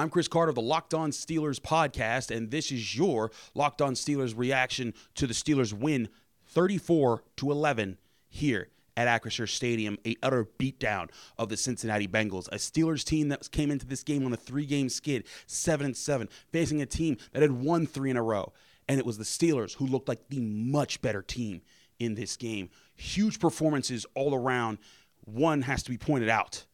I'm Chris Carter of the Locked On Steelers podcast, and this is your Locked On Steelers reaction to the Steelers win 34 to 11 here at Acrisure Stadium, a utter beatdown of the Cincinnati Bengals, a Steelers team that came into this game on a three-game skid, seven and seven, facing a team that had won three in a row, and it was the Steelers who looked like the much better team in this game. Huge performances all around. One has to be pointed out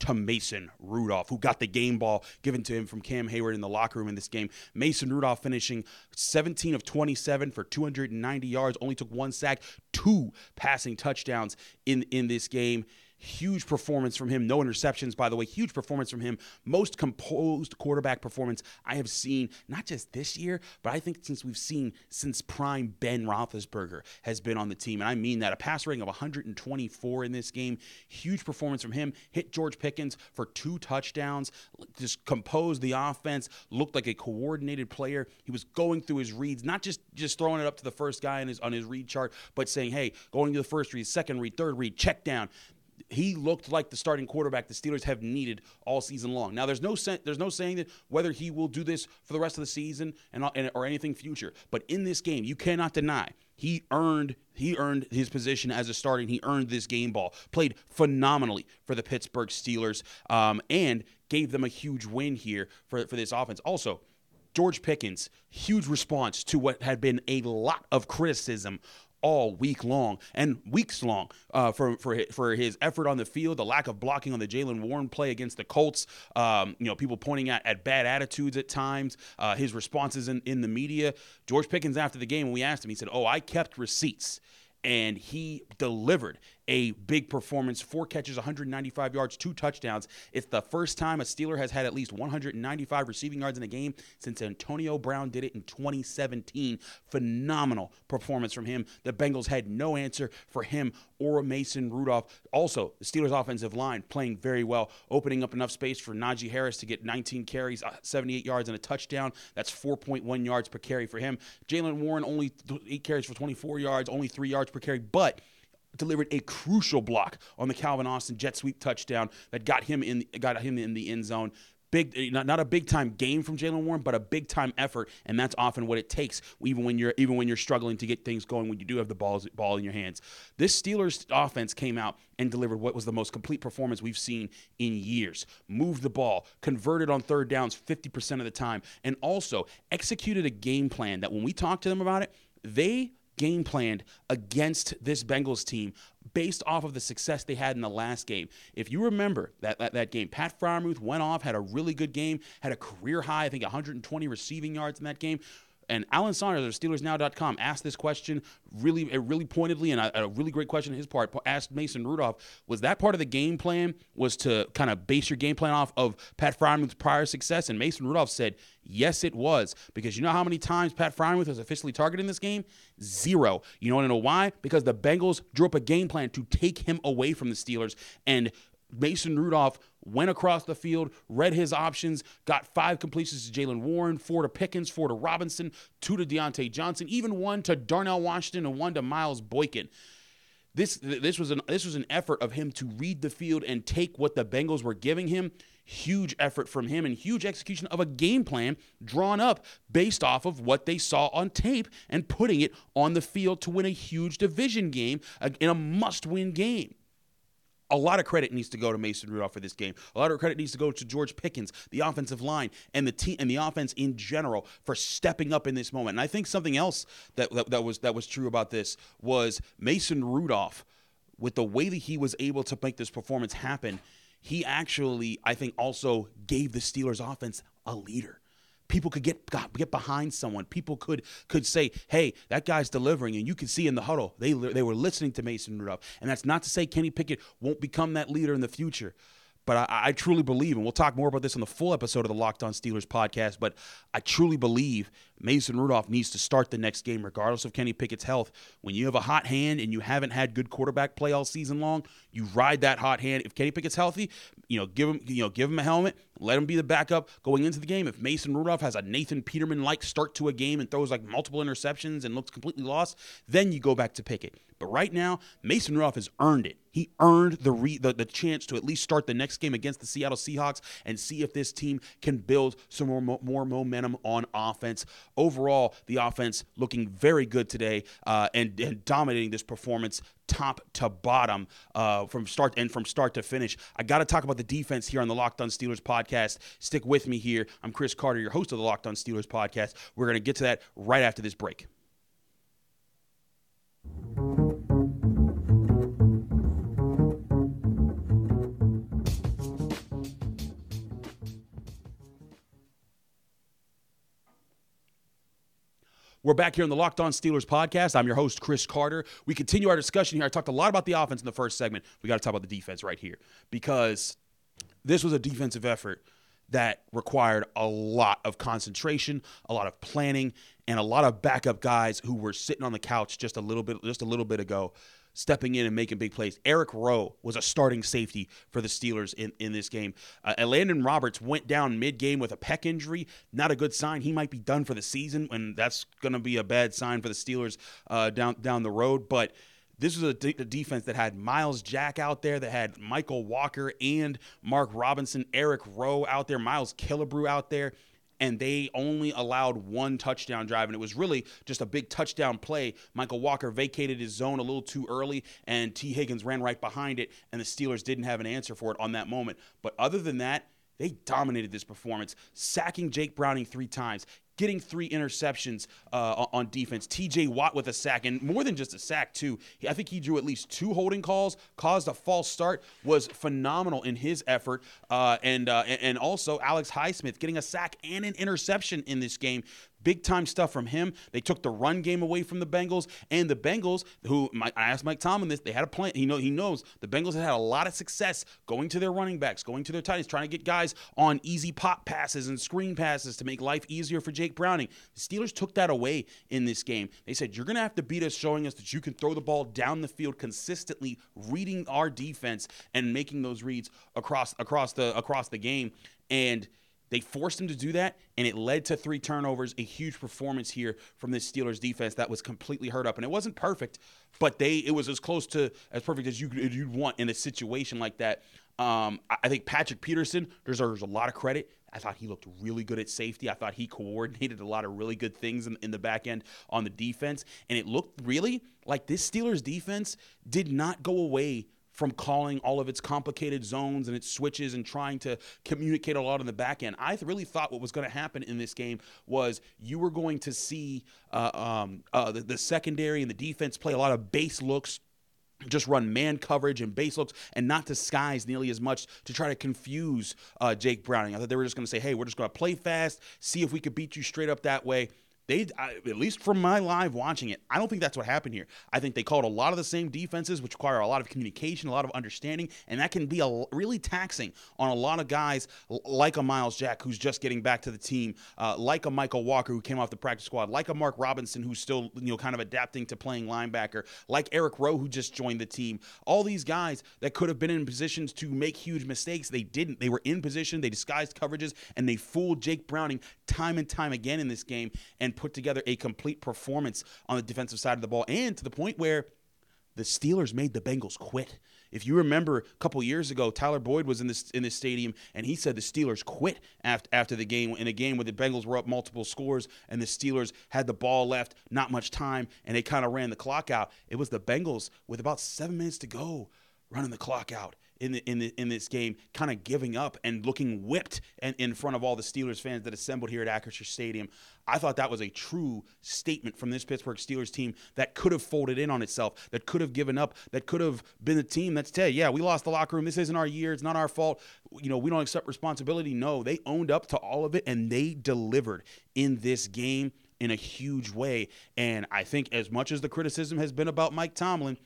to Mason Rudolph, who got the game ball given to him from Cam Hayward in the locker room in this game. Mason Rudolph finishing 17 of 27 for 290 yards, only took one sack, two passing touchdowns in, in this game. Huge performance from him. No interceptions, by the way. Huge performance from him. Most composed quarterback performance I have seen, not just this year, but I think since we've seen since prime Ben Roethlisberger has been on the team. And I mean that. A pass rating of 124 in this game. Huge performance from him. Hit George Pickens for two touchdowns. Just composed the offense. Looked like a coordinated player. He was going through his reads, not just just throwing it up to the first guy on his on his read chart, but saying, "Hey, going to the first read, second read, third read, check down." He looked like the starting quarterback the Steelers have needed all season long. Now, there's no sen- there's no saying that whether he will do this for the rest of the season and, and or anything future. But in this game, you cannot deny he earned he earned his position as a starting. He earned this game ball. Played phenomenally for the Pittsburgh Steelers um, and gave them a huge win here for for this offense. Also. George Pickens, huge response to what had been a lot of criticism all week long and weeks long uh, for for for his effort on the field, the lack of blocking on the Jaylen Warren play against the Colts. Um, you know, people pointing at, at bad attitudes at times. Uh, his responses in, in the media. George Pickens after the game, when we asked him, he said, "Oh, I kept receipts." and he delivered a big performance. Four catches, 195 yards, two touchdowns. It's the first time a Steeler has had at least 195 receiving yards in a game since Antonio Brown did it in 2017. Phenomenal performance from him. The Bengals had no answer for him or Mason Rudolph. Also, the Steelers' offensive line playing very well, opening up enough space for Najee Harris to get 19 carries, uh, 78 yards, and a touchdown. That's 4.1 yards per carry for him. Jaylen Warren only eight carries for 24 yards, only three yards per carry, but delivered a crucial block on the Calvin Austin jet sweep touchdown that got him in got him in the end zone. Big, not, not a big time game from Jaylen Warren, but a big time effort, and that's often what it takes, even when you're even when you're struggling to get things going. When you do have the balls ball in your hands, this Steelers offense came out and delivered what was the most complete performance we've seen in years. Moved the ball, converted on third downs 50% of the time, and also executed a game plan that when we talked to them about it, they game planned against this Bengals team based off of the success they had in the last game. If you remember that, that, that game, Pat Freiermuth went off, had a really good game, had a career high, I think 120 receiving yards in that game. And Alan Saunders of SteelersNow.com asked this question really, uh, really pointedly, and a, a, really great question on his part. Asked Mason Rudolph, was that part of the game plan? Was to kind of base your game plan off of Pat Freiermuth's prior success? And Mason Rudolph said, yes, it was, because you know how many times Pat Freiermuth was officially targeted in this game? Zero. You want to know why? Because the Bengals drew up a game plan to take him away from the Steelers, and Mason Rudolph went across the field, read his options, got five completions to Jaylen Warren, four to Pickens, four to Robinson, two to Diontae Johnson, even one to Darnell Washington and one to Miles Boykin. This this was an this was an effort of him to read the field and take what the Bengals were giving him. Huge effort from him and huge execution of a game plan drawn up based off of what they saw on tape and putting it on the field to win a huge division game in a must-win game a lot of credit needs to go to Mason Rudolph for this game. A lot of credit needs to go to George Pickens, the offensive line, and the team and the offense in general for stepping up in this moment. And I think something else that, that, that was that was true about this was Mason Rudolph, with the way that he was able to make this performance happen. He actually, I think, also gave the Steelers offense a leader people could get get behind someone. People could could say, "Hey, that guy's delivering," and you could see in the huddle they they were listening to Mason Rudolph. And that's not to say Kenny Pickett won't become that leader in the future. But I, I, truly believe, and we'll talk more about this in the full episode of the Locked On Steelers podcast. But I truly believe Mason Rudolph needs to start the next game, regardless of Kenny Pickett's health. When you have a hot hand and you haven't had good quarterback play all season long, you ride that hot hand. If Kenny Pickett's healthy, you know, give him, you know, give him a helmet, let him be the backup going into the game. If Mason Rudolph has a Nathan Peterman like start to a game and throws like multiple interceptions and looks completely lost, then you go back to Pickett. But right now, Mason Rudolph has earned it. He earned the, re- the the chance to at least start the next game against the Seattle Seahawks and see if this team can build some more more momentum on offense. Overall, the offense looking very good today uh, and, and dominating this performance top to bottom uh, from start and from start to finish. I got to talk about the defense here on the Locked On Steelers podcast. Stick with me here. I'm Chris Carter, your host of the Locked On Steelers podcast. We're going to get to that right after this break. We're back here on the Locked On Steelers podcast. I'm your host, Chris Carter. We continue our discussion here. I talked a lot about the offense in the first segment. We got to talk about the defense right here because this was a defensive effort that required a lot of concentration, a lot of planning, and a lot of backup guys who were sitting on the couch just a little bit just a little bit ago stepping in and making big plays. Eric Rowe was a starting safety for the Steelers in, in this game. Uh, Landon Roberts went down mid game with a pec injury. Not a good sign. He might be done for the season, and that's going to be a bad sign for the Steelers uh, down down the road. But this was a, de- a, defense that had Myles Jack out there, that had Michael Walker and Mark Robinson, Eric Rowe out there, Miles Killebrew out there and they only allowed one touchdown drive, and it was really just a big touchdown play. Michael Walker vacated his zone a little too early, and Tee Higgins ran right behind it, and the Steelers didn't have an answer for it on that moment. But other than that, they dominated this performance, sacking Jake Browning three times, getting three interceptions uh, on defense. TJ Watt with a sack, and more than just a sack, too. I think he drew at least two holding calls, caused a false start, was phenomenal in his effort. Uh, and, uh, and also Alex Highsmith getting a sack and an interception in this game. Big time stuff from him. They took the run game away from the Bengals, and the Bengals, who I asked Mike Tomlin this, they had a plan. He know he knows the Bengals had had a lot of success going to their running backs, going to their tight ends, trying to get guys on easy pop passes and screen passes to make life easier for Jake Browning. The Steelers took that away in this game. They said you're going to have to beat us, showing us that you can throw the ball down the field consistently, reading our defense and making those reads across across the across the game and they forced him to do that, and it led to three turnovers. A huge performance here from this Steelers defense that was completely hurt up, and it wasn't perfect, but they it was as close to as perfect as you you'd want in a situation like that. Um, I think Patrick Peterson deserves a lot of credit. I thought he looked really good at safety. I thought he coordinated a lot of really good things in, in the back end on the defense, and it looked really like this Steelers defense did not go away from calling all of its complicated zones and its switches and trying to communicate a lot on the back end. I really thought what was going to happen in this game was you were going to see uh, um, uh, the, the secondary and the defense play a lot of base looks just run man coverage and base looks and not disguise nearly as much to try to confuse uh, Jake Browning. I thought they were just going to say, hey, we're just going to play fast, see if we could beat you straight up that way they at least from my live watching it i don't think that's what happened here. I think they called a lot of the same defenses which require a lot of communication a lot of understanding and that can be a, really taxing on a lot of guys like a Myles Jack who's just getting back to the team uh, like a Michael walker who came off the practice squad like a mark robinson who's still you know kind of adapting to playing linebacker like eric rowe who just joined the team. All these guys that could have been in positions to make huge mistakes they didn't. They were in position they disguised coverages and they fooled jake browning time and time again in this game. And put together a complete performance on the defensive side of the ball, and to the point where the Steelers made the Bengals quit. If you remember a couple years ago, Tyler Boyd was in this in this stadium and he said the Steelers quit after after the game in a game where the Bengals were up multiple scores and the Steelers had the ball left, not much time, and they kind of ran the clock out. It was the Bengals with about seven minutes to go running the clock out in the, in the, in this game, kind of giving up and looking whipped and in front of all the Steelers fans that assembled here at Acrisure Stadium. I thought that was a true statement from this Pittsburgh Steelers team that could have folded in on itself, that could have given up, that could have been a team that's said, yeah, we lost the locker room. This isn't our year. It's not our fault. You know, we don't accept responsibility. No, they owned up to all of it and they delivered in this game in a huge way. And I think as much as the criticism has been about Mike Tomlin,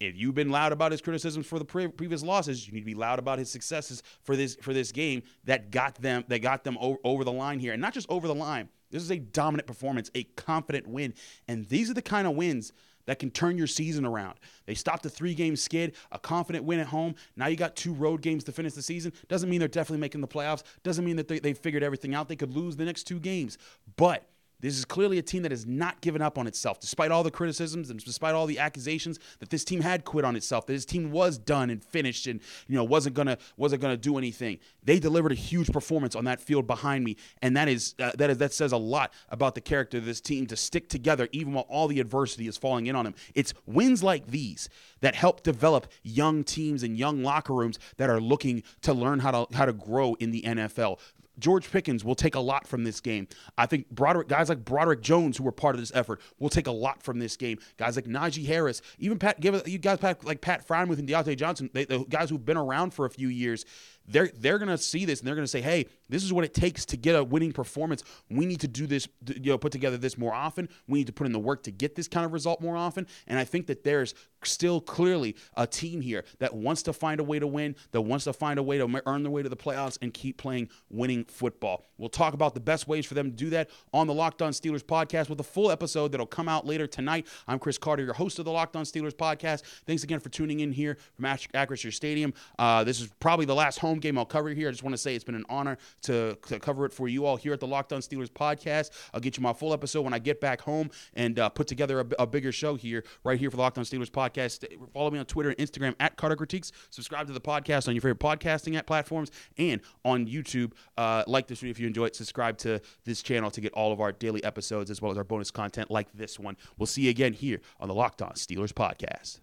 if you've been loud about his criticisms for the pre- previous losses, you need to be loud about his successes for this for this game that got them that got them over, over the line here, and not just over the line. This is a dominant performance, a confident win. And these are the kind of wins that can turn your season around. They stopped a three game skid, a confident win at home. Now you got two road games to finish the season. Doesn't mean they're definitely making the playoffs. Doesn't mean that they, they figured everything out. They could lose the next two games. But this is clearly a team that has not given up on itself, despite all the criticisms and despite all the accusations that this team had quit on itself, that this team was done and finished and you know wasn't gonna wasn't gonna do anything. They delivered a huge performance on that field behind me, and that is uh, that is that says a lot about the character of this team to stick together even while all the adversity is falling in on them. It's wins like these that help develop young teams and young locker rooms that are looking to learn how to how to grow in the NFL. George Pickens will take a lot from this game. I think Broderick, guys like Broderick Jones, who were part of this effort, will take a lot from this game. Guys like Najee Harris, even Pat, give you guys like Pat Freiermuth and Diontae Johnson, they, the guys who've been around for a few years, they're they're gonna see this and they're gonna say, hey, this is what it takes to get a winning performance. We need to do this, you know, put together this more often. We need to put in the work to get this kind of result more often. And I think that there's still clearly a team here that wants to find a way to win, that wants to find a way to earn their way to the playoffs and keep playing winning football. We'll talk about the best ways for them to do that on the Locked On Steelers podcast with a full episode that'll come out later tonight. I'm Chris Carter, your host of the Locked On Steelers podcast. Thanks again for tuning in here from Acrisure Stadium. Uh, this is probably the last home game I'll cover here. I just want to say it's been an honor to, to cover it for you all here at the Locked On Steelers podcast. I'll get you my full episode when I get back home and uh, put together a, a, bigger show here, right here for the Locked On Steelers podcast. Follow me on Twitter and Instagram at Carter Critiques. Subscribe to the podcast on your favorite podcasting app platforms and on YouTube. Uh, like this video if you enjoy it. Subscribe to this channel to get all of our daily episodes as well as our bonus content like this one. We'll see you again here on the Locked On Steelers podcast.